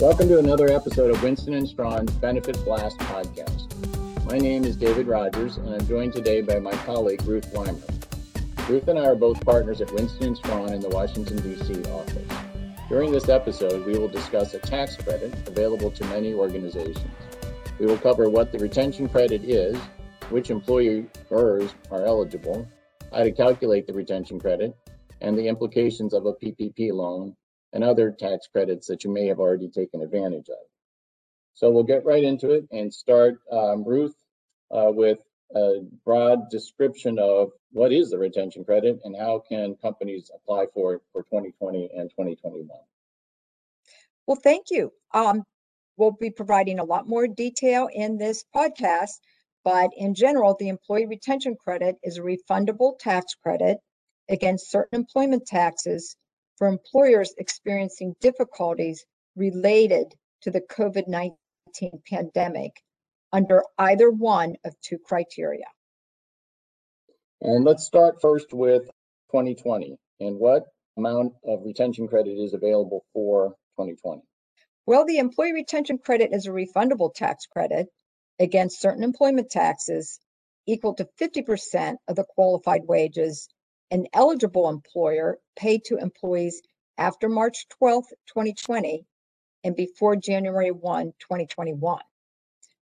Welcome to another episode of Winston and Strawn's Benefit Blast podcast. My name is David Rogers, and I'm joined today by my colleague Ruth Wimer. Ruth and I are both partners at Winston and Strawn in the Washington, D.C. office. During this episode, we will discuss a tax credit available to many organizations. We will cover what the retention credit is, which employers are eligible, how to calculate the retention credit, and the implications of a PPP loan and other tax credits that you may have already taken advantage of. So we'll get right into it and start, um, Ruth, uh, with a broad description of what is the retention credit and how can companies apply for it for 2020 and 2021. Well, thank you. Um, we'll be providing a lot more detail in this podcast, but in general, the employee retention credit is a refundable tax credit against certain employment taxes for employers experiencing difficulties related to the COVID 19 pandemic under either one of two criteria. And let's start first with 2020 and what amount of retention credit is available for 2020. Well, the employee retention credit is a refundable tax credit against certain employment taxes equal to 50% of the qualified wages an eligible employer paid to employees after March 12, 2020 and before January 1, 2021.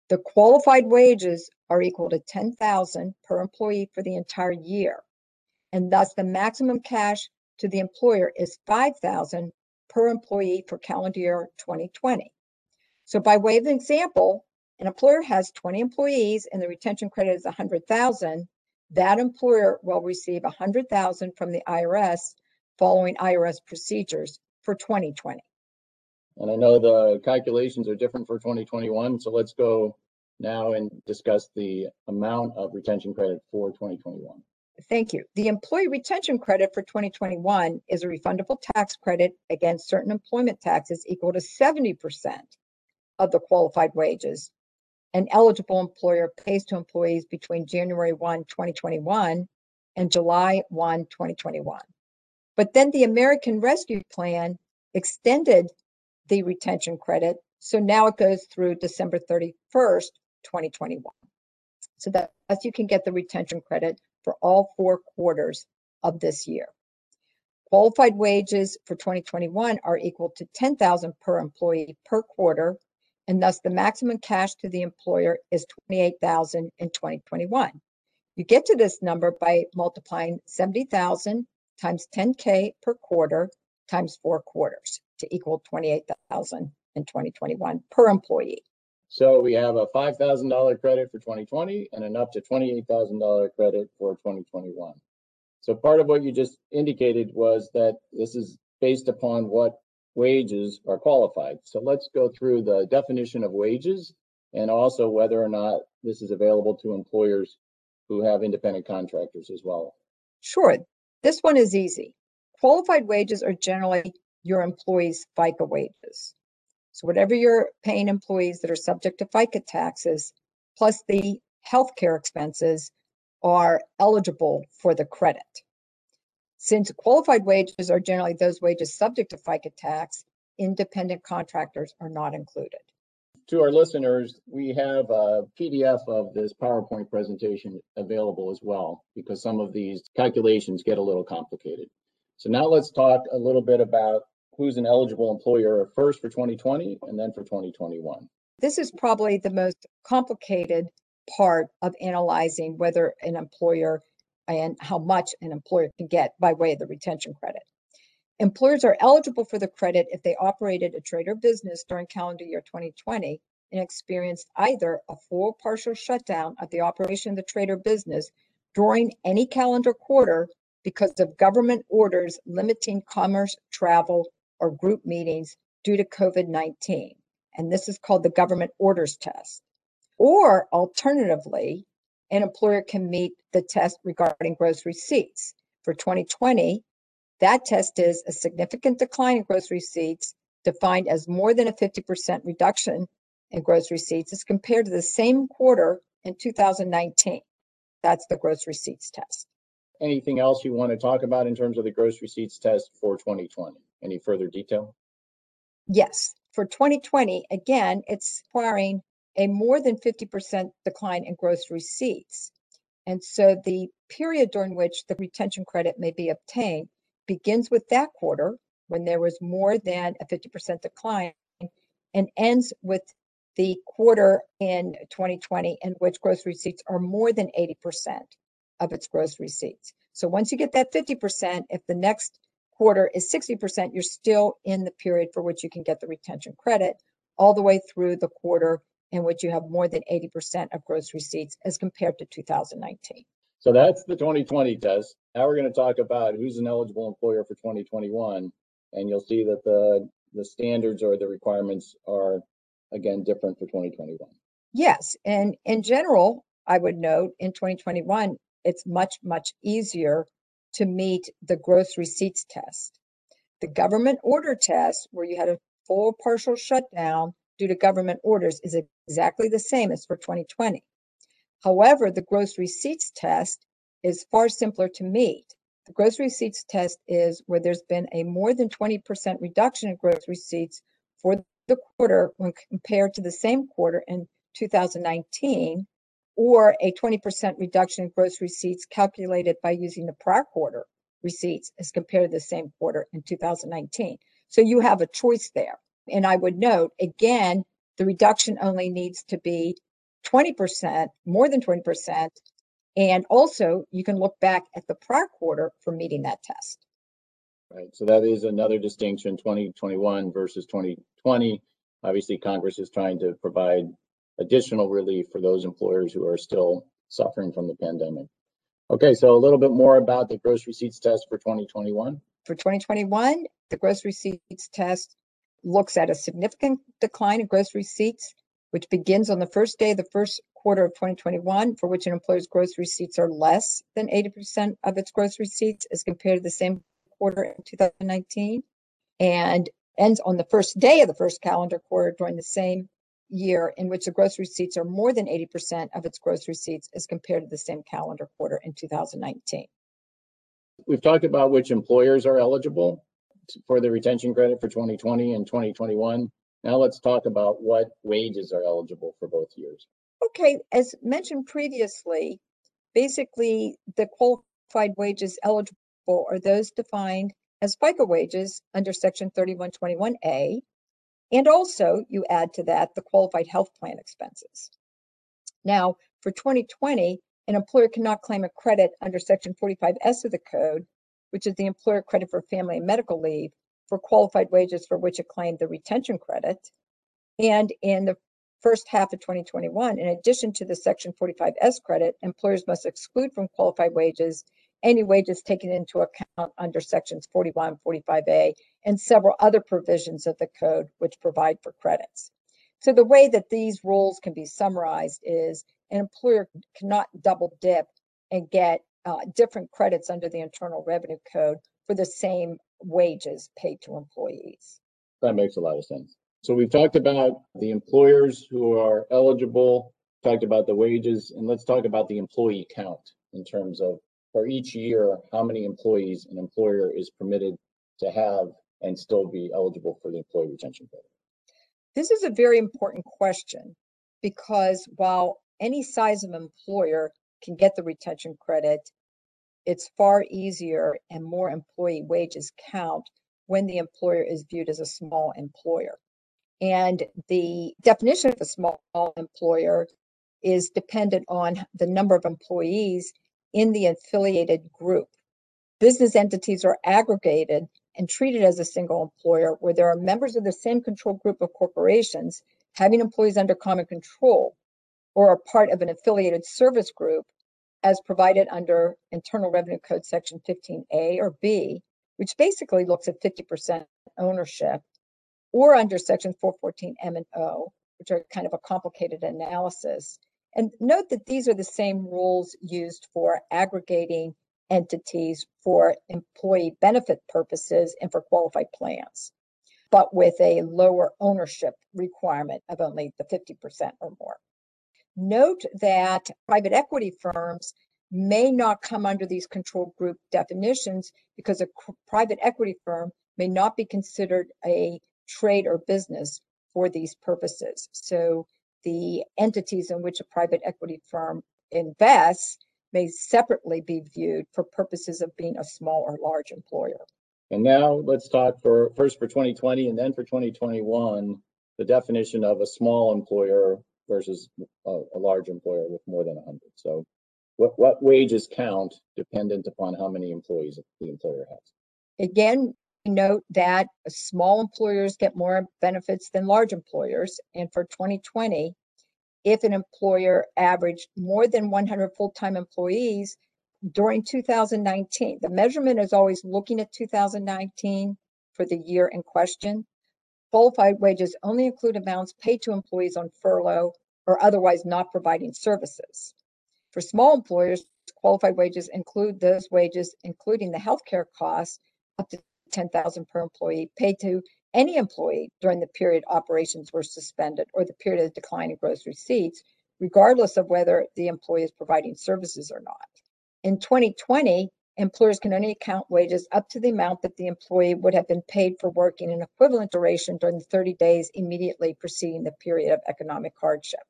The qualified wages are equal to 10,000 per employee for the entire year, and thus the maximum cash to the employer is 5,000 per employee for calendar year 2020. So by way of example, an employer has 20 employees and the retention credit is 100,000, that employer will receive 100,000 from the IRS following IRS procedures for 2020. And I know the calculations are different for 2021, so let's go now and discuss the amount of retention credit for 2021. Thank you. The employee retention credit for 2021 is a refundable tax credit against certain employment taxes equal to 70% of the qualified wages an eligible employer pays to employees between January 1, 2021 and July 1, 2021. But then the American Rescue Plan extended the retention credit. So now it goes through December 31st, 2021. So that you can get the retention credit for all four quarters of this year. Qualified wages for 2021 are equal to 10,000 per employee per quarter and thus the maximum cash to the employer is 28,000 in 2021. You get to this number by multiplying 70,000 times 10K per quarter times four quarters to equal 28,000 in 2021 per employee. So we have a $5,000 credit for 2020 and an up to $28,000 credit for 2021. So part of what you just indicated was that this is based upon what wages are qualified. So let's go through the definition of wages and also whether or not this is available to employers who have independent contractors as well. Sure. This one is easy. Qualified wages are generally your employees' FICA wages. So whatever you're paying employees that are subject to FICA taxes, plus the healthcare expenses, are eligible for the credit. Since qualified wages are generally those wages subject to FICA tax, independent contractors are not included. To our listeners, we have a PDF of this PowerPoint presentation available as well, because some of these calculations get a little complicated. So now let's talk a little bit about who's an eligible employer first for 2020 and then for 2021. This is probably the most complicated part of analyzing whether an employer and how much an employer can get by way of the retention credit. Employers are eligible for the credit if they operated a trade or business during calendar year 2020 and experienced either a full partial shutdown of the operation of the trade or business during any calendar quarter because of government orders limiting commerce, travel, or group meetings due to COVID 19. And this is called the government orders test. Or alternatively, an employer can meet the test regarding gross receipts. For 2020, that test is a significant decline in gross receipts, defined as more than a 50% reduction in gross receipts as compared to the same quarter in 2019. That's the gross receipts test. Anything else you want to talk about in terms of the gross receipts test for 2020? Any further detail? Yes. For 2020, again, it's requiring a more than 50% decline in gross receipts. And so the period during which the retention credit may be obtained begins with that quarter when there was more than a 50% decline and ends with the quarter in 2020 in which gross receipts are more than 80% of its gross receipts. So once you get that 50%, if the next quarter is 60%, you're still in the period for which you can get the retention credit all the way through the quarter in which you have more than 80% of gross receipts as compared to 2019. So that's the 2020 test. Now we're going to talk about who's an eligible employer for 2021. And you'll see that the, the standards or the requirements are, again, different for 2021. Yes. And in general, I would note in 2021, it's much, much easier to meet the gross receipts test. The government order test, where you had a full partial shutdown due to government orders, is exactly the same as for 2020. However, the gross receipts test is far simpler to meet. The gross receipts test is where there's been a more than 20% reduction in gross receipts for the quarter when compared to the same quarter in 2019 or a 20% reduction in gross receipts calculated by using the prior quarter receipts as compared to the same quarter in 2019. So you have a choice there. And I would note again, the reduction only needs to be 20%, more than 20%. And also, you can look back at the prior quarter for meeting that test. Right. So that is another distinction 2021 versus 2020. Obviously, Congress is trying to provide additional relief for those employers who are still suffering from the pandemic. Okay, so a little bit more about the gross receipts test for 2021. For 2021, the gross receipts test looks at a significant decline in gross receipts, which begins on the first day of the first quarter of 2021, for which an employer's gross receipts are less than 80% of its gross receipts as compared to the same quarter in 2019, and ends on the first day of the first calendar quarter during the same year in which the gross receipts are more than 80% of its gross receipts as compared to the same calendar quarter in 2019. We've talked about which employers are eligible for the retention credit for 2020 and 2021. Now let's talk about what wages are eligible for both years. Okay, as mentioned previously, basically the qualified wages eligible are those defined as FICA wages under Section 3121A and also, you add to that the qualified health plan expenses. Now, for 2020, an employer cannot claim a credit under Section 45S of the Code, which is the employer credit for family and medical leave, for qualified wages for which it claimed the retention credit. And in the first half of 2021, in addition to the Section 45S credit, employers must exclude from qualified wages any wages taken into account under sections 41, 45A, and several other provisions of the code which provide for credits. So the way that these rules can be summarized is an employer cannot double dip and get uh, different credits under the Internal Revenue Code for the same wages paid to employees. That makes a lot of sense. So we've talked about the employers who are eligible, talked about the wages, and let's talk about the employee count in terms of for each year, how many employees an employer is permitted to have and still be eligible for the employee retention credit? This is a very important question because while any size of employer can get the retention credit, it's far easier and more employee wages count when the employer is viewed as a small employer. And the definition of a small employer is dependent on the number of employees in the affiliated group. Business entities are aggregated and treated as a single employer where there are members of the same control group of corporations having employees under common control or are part of an affiliated service group as provided under Internal Revenue Code Section 15A or B, which basically looks at 50% ownership, or under Section 414 M and O, which are kind of a complicated analysis. And note that these are the same rules used for aggregating entities for employee benefit purposes and for qualified plans, but with a lower ownership requirement of only the 50% or more. Note that private equity firms may not come under these control group definitions because a private equity firm may not be considered a trade or business for these purposes. So the entities in which a private equity firm invests may separately be viewed for purposes of being a small or large employer. And now let's talk for first for 2020 and then for 2021, the definition of a small employer versus a, a large employer with more than 100. So what, what wages count dependent upon how many employees the employer has? Again, note that small employers get more benefits than large employers. And for 2020, if an employer averaged more than 100 full-time employees during 2019, the measurement is always looking at 2019 for the year in question. Qualified wages only include amounts paid to employees on furlough or otherwise not providing services. For small employers, qualified wages include those wages, including the healthcare costs up to 10,000 per employee paid to any employee during the period operations were suspended or the period of decline in gross receipts, regardless of whether the employee is providing services or not. In 2020, employers can only account wages up to the amount that the employee would have been paid for working an equivalent duration during the 30 days immediately preceding the period of economic hardship.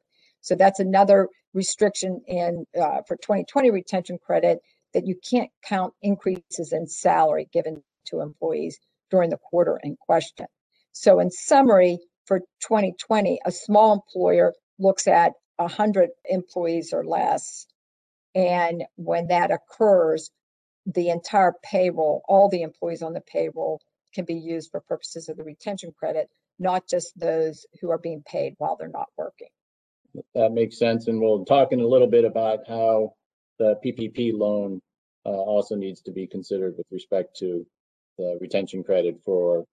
So that's another restriction in uh, for 2020 retention credit that you can't count increases in salary given to employees during the quarter in question. So in summary, for 2020, a small employer looks at 100 employees or less. And when that occurs, the entire payroll, all the employees on the payroll can be used for purposes of the retention credit, not just those who are being paid while they're not working. That makes sense. And we'll talk in a little bit about how the PPP loan uh, also needs to be considered with respect to the retention credit for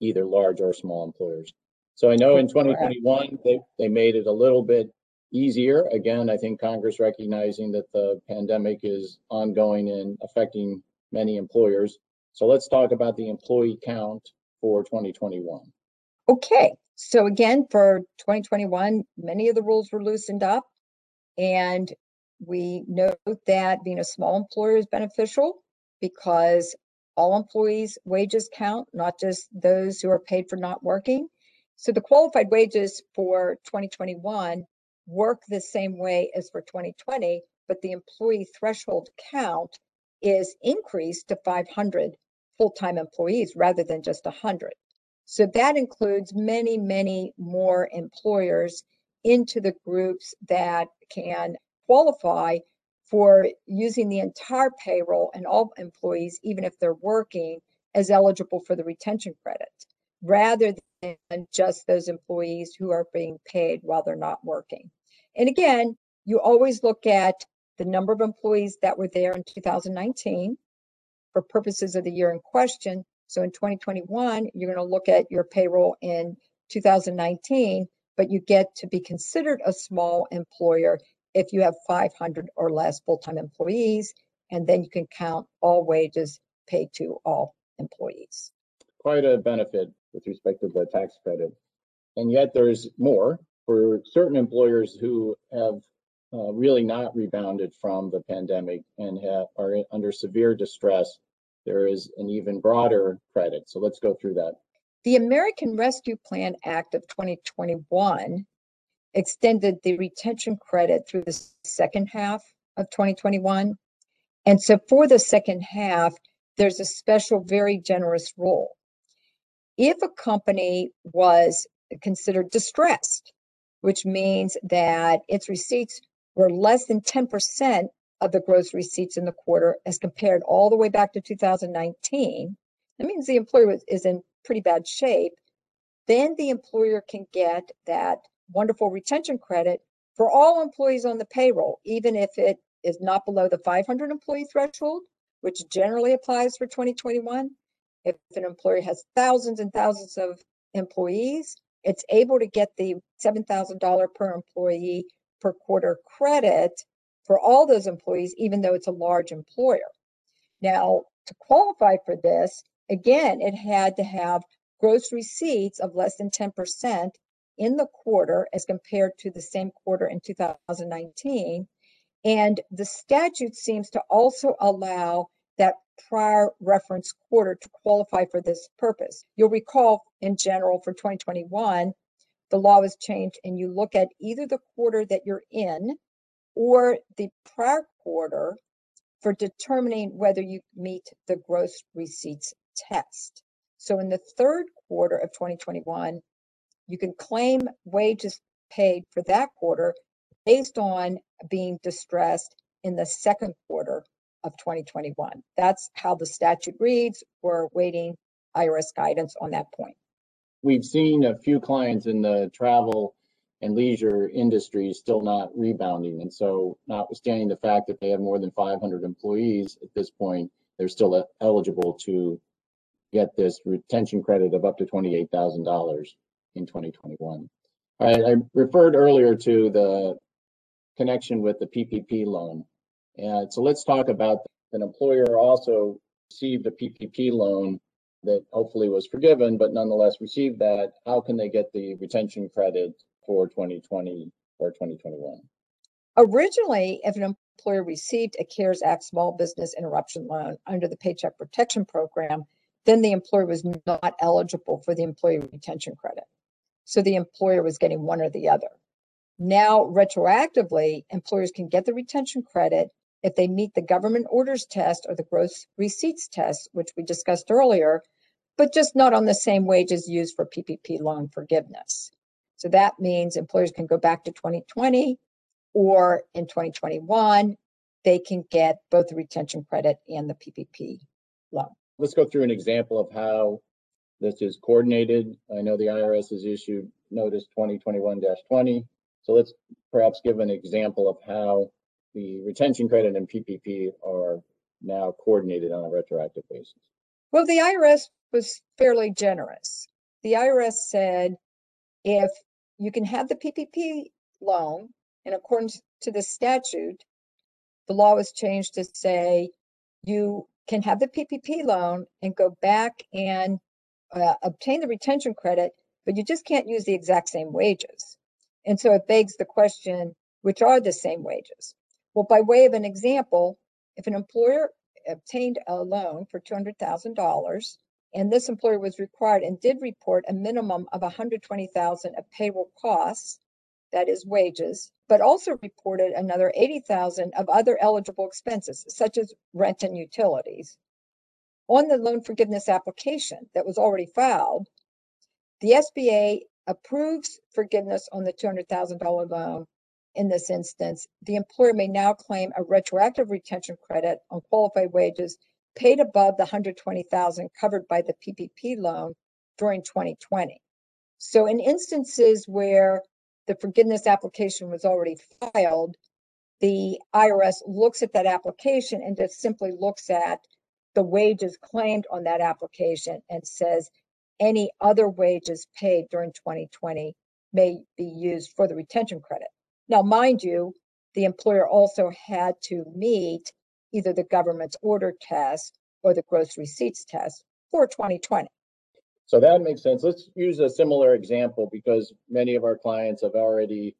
either large or small employers. So I know in 2021, they, they made it a little bit easier. Again, I think Congress recognizing that the pandemic is ongoing and affecting many employers. So let's talk about the employee count for 2021. Okay, so again, for 2021, many of the rules were loosened up. And we note that being a small employer is beneficial because all employees' wages count, not just those who are paid for not working. So the qualified wages for 2021 work the same way as for 2020, but the employee threshold count is increased to 500 full-time employees rather than just 100. So that includes many, many more employers into the groups that can qualify for using the entire payroll and all employees, even if they're working, as eligible for the retention credit, rather than just those employees who are being paid while they're not working. And again, you always look at the number of employees that were there in 2019 for purposes of the year in question. So in 2021, you're going to look at your payroll in 2019, but you get to be considered a small employer if you have 500 or less full-time employees, and then you can count all wages paid to all employees. Quite a benefit with respect to the tax credit. And yet there's more for certain employers who have uh, really not rebounded from the pandemic and have, are under severe distress. There is an even broader credit. So let's go through that. The American Rescue Plan Act of 2021 extended the retention credit through the second half of 2021. And so for the second half, there's a special, very generous rule. If a company was considered distressed, which means that its receipts were less than 10% of the gross receipts in the quarter as compared all the way back to 2019, that means the employer is in pretty bad shape. Then the employer can get that wonderful retention credit for all employees on the payroll, even if it is not below the 500 employee threshold, which generally applies for 2021. If an employer has thousands and thousands of employees, it's able to get the $7,000 per employee per quarter credit for all those employees, even though it's a large employer. Now, to qualify for this, again, it had to have gross receipts of less than 10% in the quarter as compared to the same quarter in 2019. And the statute seems to also allow that prior reference quarter to qualify for this purpose. You'll recall in general for 2021, the law was changed and you look at either the quarter that you're in or the prior quarter for determining whether you meet the gross receipts test. So in the third quarter of 2021, you can claim wages paid for that quarter based on being distressed in the second quarter of 2021. That's how the statute reads. We're waiting IRS guidance on that point. We've seen a few clients in the travel and leisure industry still not rebounding. And so notwithstanding the fact that they have more than 500 employees at this point, they're still eligible to get this retention credit of up to $28,000 in 2021. All right, I referred earlier to the connection with the PPP loan. And so let's talk about an employer also received a PPP loan that hopefully was forgiven, but nonetheless received that. How can they get the retention credit for 2020 or 2021? Originally, if an employer received a CARES Act small business interruption loan under the Paycheck Protection Program, then the employer was not eligible for the employee retention credit. So the employer was getting one or the other. Now, retroactively, employers can get the retention credit if they meet the government orders test or the gross receipts test, which we discussed earlier, but just not on the same wages used for PPP loan forgiveness. So that means employers can go back to 2020 or in 2021, they can get both the retention credit and the PPP loan. Let's go through an example of how this is coordinated. I know the IRS has issued notice 2021-20. So let's perhaps give an example of how the retention credit and PPP are now coordinated on a retroactive basis. Well, the IRS was fairly generous. The IRS said if you can have the PPP loan in accordance to the statute, the law was changed to say you can have the PPP loan and go back and uh, obtain the retention credit, but you just can't use the exact same wages. And so it begs the question, which are the same wages? Well, by way of an example, if an employer obtained a loan for $200,000 and this employer was required and did report a minimum of 120,000 of payroll costs, that is wages, but also reported another 80,000 of other eligible expenses such as rent and utilities. On the loan forgiveness application that was already filed, the SBA approves forgiveness on the $200,000 loan. In this instance, the employer may now claim a retroactive retention credit on qualified wages paid above the 120,000 covered by the PPP loan during 2020. So in instances where the forgiveness application was already filed, the IRS looks at that application and just simply looks at the wages claimed on that application and says any other wages paid during 2020 may be used for the retention credit. Now, mind you, the employer also had to meet either the government's order test or the gross receipts test for 2020. So that makes sense. Let's use a similar example because many of our clients have already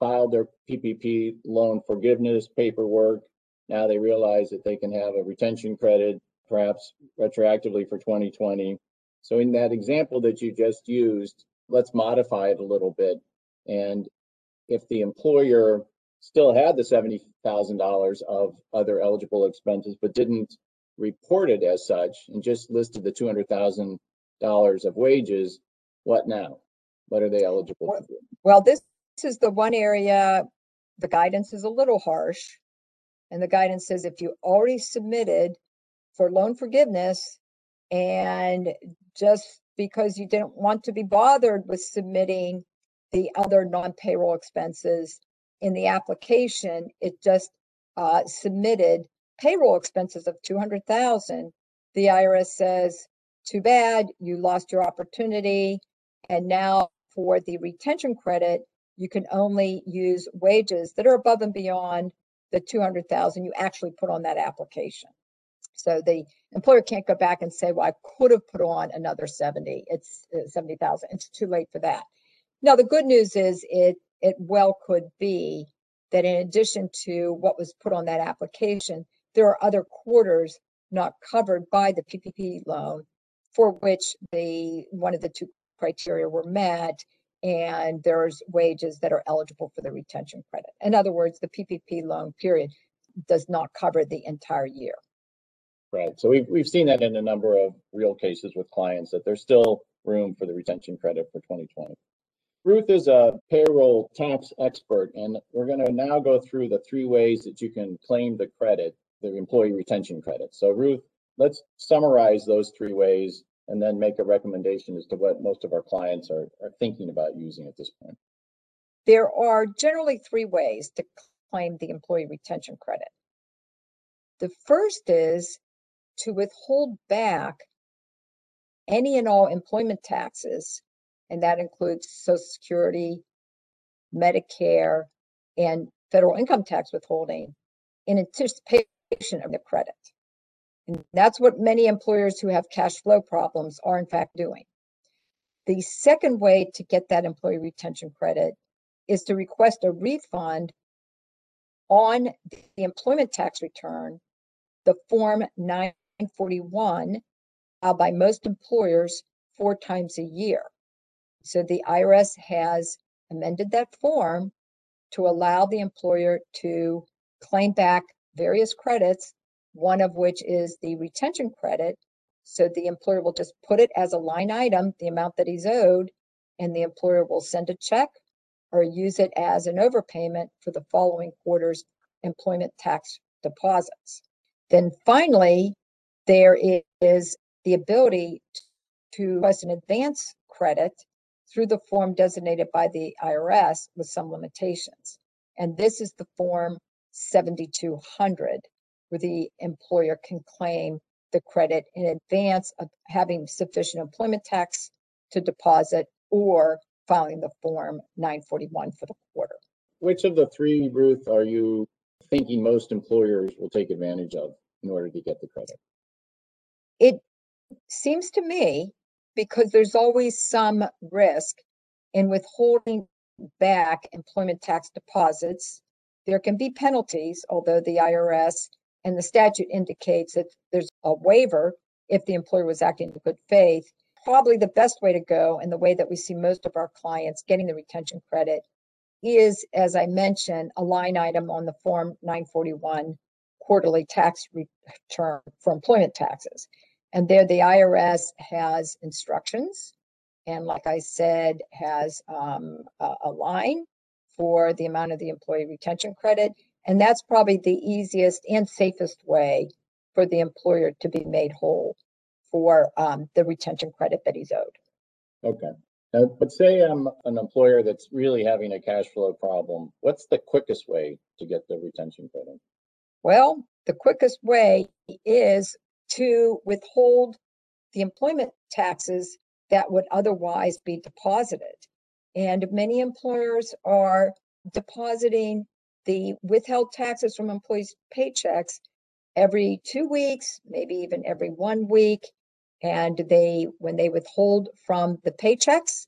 filed their PPP loan forgiveness paperwork. Now they realize that they can have a retention credit, perhaps retroactively for 2020. So in that example that you just used, let's modify it a little bit. And if the employer still had the $70,000 of other eligible expenses, but didn't report it as such and just listed the $200,000 of wages, what now? What are they eligible to do? Well, this is the one area the guidance is a little harsh. And the guidance says if you already submitted for loan forgiveness and just because you didn't want to be bothered with submitting the other non-payroll expenses in the application, it just uh, submitted payroll expenses of 200,000. The IRS says, too bad, you lost your opportunity. And now for the retention credit, you can only use wages that are above and beyond the 200,000 you actually put on that application. So the employer can't go back and say, well, I could have put on another 70, it's uh, 70,000. It's too late for that. Now, the good news is it, it well could be that in addition to what was put on that application, there are other quarters not covered by the PPP loan for which the one of the two criteria were met and there's wages that are eligible for the retention credit. In other words, the PPP loan period does not cover the entire year. Right. So we've, we've seen that in a number of real cases with clients that there's still room for the retention credit for 2020. Ruth is a payroll tax expert, and we're going to now go through the three ways that you can claim the credit, the employee retention credit. So, Ruth, let's summarize those three ways and then make a recommendation as to what most of our clients are, are thinking about using at this point. There are generally three ways to claim the employee retention credit. The first is to withhold back any and all employment taxes, and that includes Social Security, Medicare, and federal income tax withholding in anticipation of the credit. And that's what many employers who have cash flow problems are, in fact, doing. The second way to get that employee retention credit is to request a refund on the employment tax return, the Form 941, filed by most employers four times a year. So the IRS has amended that form to allow the employer to claim back various credits one of which is the retention credit. So the employer will just put it as a line item, the amount that he's owed, and the employer will send a check or use it as an overpayment for the following quarter's employment tax deposits. Then finally, there is the ability to request an advance credit through the form designated by the IRS with some limitations. And this is the form 7200 where the employer can claim the credit in advance of having sufficient employment tax to deposit or filing the form 941 for the quarter. Which of the three, Ruth, are you thinking most employers will take advantage of in order to get the credit? It seems to me because there's always some risk in withholding back employment tax deposits. There can be penalties, although the IRS and the statute indicates that there's a waiver if the employer was acting in good faith. Probably the best way to go, and the way that we see most of our clients getting the retention credit, is, as I mentioned, a line item on the Form 941 quarterly tax return for employment taxes. And there, the IRS has instructions, and like I said, has um, a, a line for the amount of the employee retention credit and that's probably the easiest and safest way for the employer to be made whole for um, the retention credit that he's owed. Okay. Now, but say I'm an employer that's really having a cash flow problem. What's the quickest way to get the retention credit? Well, the quickest way is to withhold the employment taxes that would otherwise be deposited. And many employers are depositing the withheld taxes from employees' paychecks every two weeks, maybe even every one week. And they, when they withhold from the paychecks,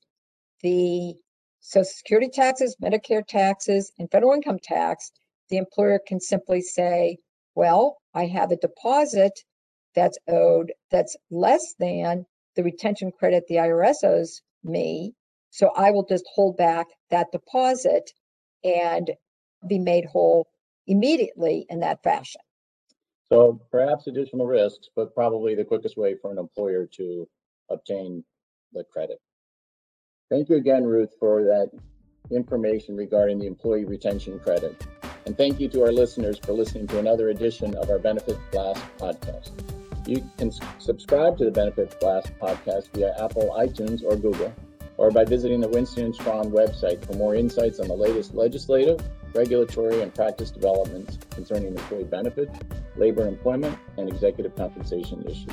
the Social Security taxes, Medicare taxes, and federal income tax, the employer can simply say, well, I have a deposit that's owed that's less than the retention credit the IRS owes me. So I will just hold back that deposit and be made whole immediately in that fashion. So perhaps additional risks, but probably the quickest way for an employer to obtain the credit. Thank you again, Ruth, for that information regarding the employee retention credit. And thank you to our listeners for listening to another edition of our Benefit Blast podcast. You can subscribe to the Benefit Blast podcast via Apple, iTunes, or Google, or by visiting the Winston Strawn website for more insights on the latest legislative, regulatory and practice developments concerning employee benefits, labor employment, and executive compensation issues.